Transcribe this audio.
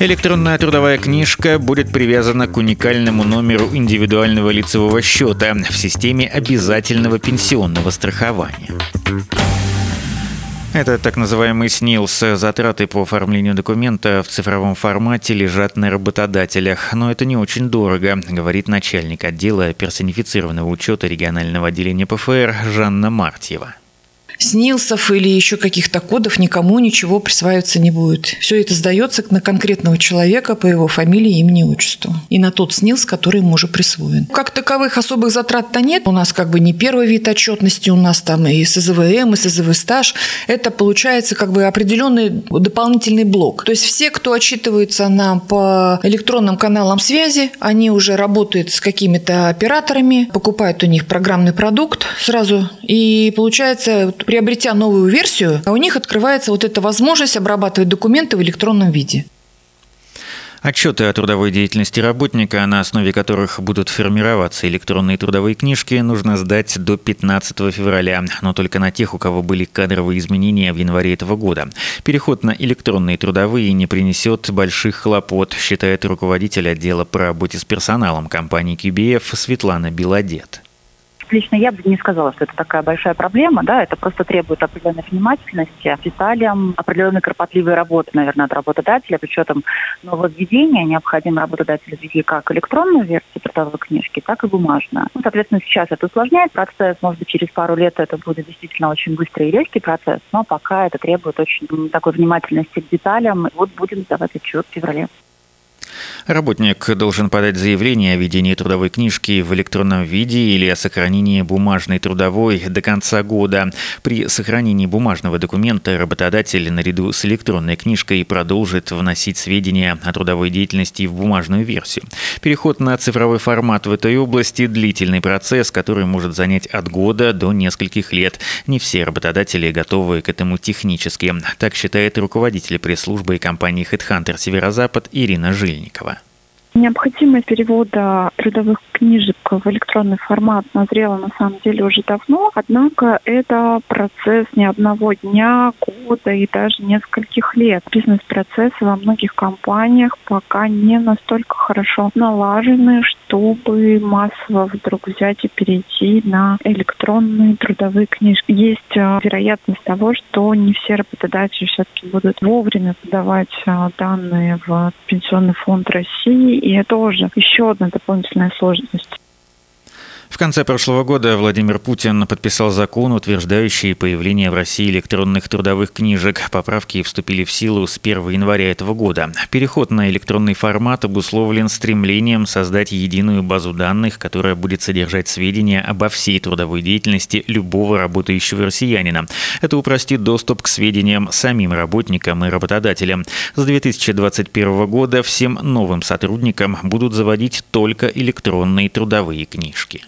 Электронная трудовая книжка будет привязана к уникальному номеру индивидуального лицевого счета в системе обязательного пенсионного страхования. Это так называемый СНИЛС. Затраты по оформлению документа в цифровом формате лежат на работодателях. Но это не очень дорого, говорит начальник отдела персонифицированного учета регионального отделения ПФР Жанна Мартьева СНИЛСов или еще каких-то кодов никому ничего присваиваться не будет. Все это сдается на конкретного человека по его фамилии, имени, отчеству. И на тот СНИЛС, который ему уже присвоен. Как таковых особых затрат-то нет. У нас как бы не первый вид отчетности, у нас там и СЗВМ, и СЗВ стаж. Это получается как бы определенный дополнительный блок. То есть все, кто отчитывается нам по электронным каналам связи, они уже работают с какими-то операторами, покупают у них программный продукт сразу. И получается приобретя новую версию, у них открывается вот эта возможность обрабатывать документы в электронном виде. Отчеты о трудовой деятельности работника, на основе которых будут формироваться электронные трудовые книжки, нужно сдать до 15 февраля, но только на тех, у кого были кадровые изменения в январе этого года. Переход на электронные трудовые не принесет больших хлопот, считает руководитель отдела по работе с персоналом компании QBF Светлана Белодет лично я бы не сказала, что это такая большая проблема, да, это просто требует определенной внимательности, деталям, определенной кропотливой работы, наверное, от работодателя, учетом нововведения необходимо работодателю ввести как электронную версию трудовой книжки, так и бумажную. Ну, соответственно, сейчас это усложняет процесс, может быть, через пару лет это будет действительно очень быстрый и легкий процесс, но пока это требует очень такой внимательности к деталям. Вот будем сдавать отчет в феврале. Работник должен подать заявление о ведении трудовой книжки в электронном виде или о сохранении бумажной трудовой до конца года. При сохранении бумажного документа работодатель наряду с электронной книжкой продолжит вносить сведения о трудовой деятельности в бумажную версию. Переход на цифровой формат в этой области – длительный процесс, который может занять от года до нескольких лет. Не все работодатели готовы к этому технически. Так считает руководитель пресс-службы компании HeadHunter Северо-Запад Ирина Жильникова. Необходимость перевода трудовых книжек в электронный формат назрела на самом деле уже давно, однако это процесс не одного дня, года и даже нескольких лет. Бизнес-процессы во многих компаниях пока не настолько хорошо налажены, чтобы массово вдруг взять и перейти на электронные трудовые книжки. Есть а, вероятность того, что не все работодатели все-таки будут вовремя подавать а, данные в Пенсионный фонд России, и это тоже еще одна дополнительная сложность. В конце прошлого года Владимир Путин подписал закон, утверждающий появление в России электронных трудовых книжек. Поправки вступили в силу с 1 января этого года. Переход на электронный формат обусловлен стремлением создать единую базу данных, которая будет содержать сведения обо всей трудовой деятельности любого работающего россиянина. Это упростит доступ к сведениям самим работникам и работодателям. С 2021 года всем новым сотрудникам будут заводить только электронные трудовые книжки.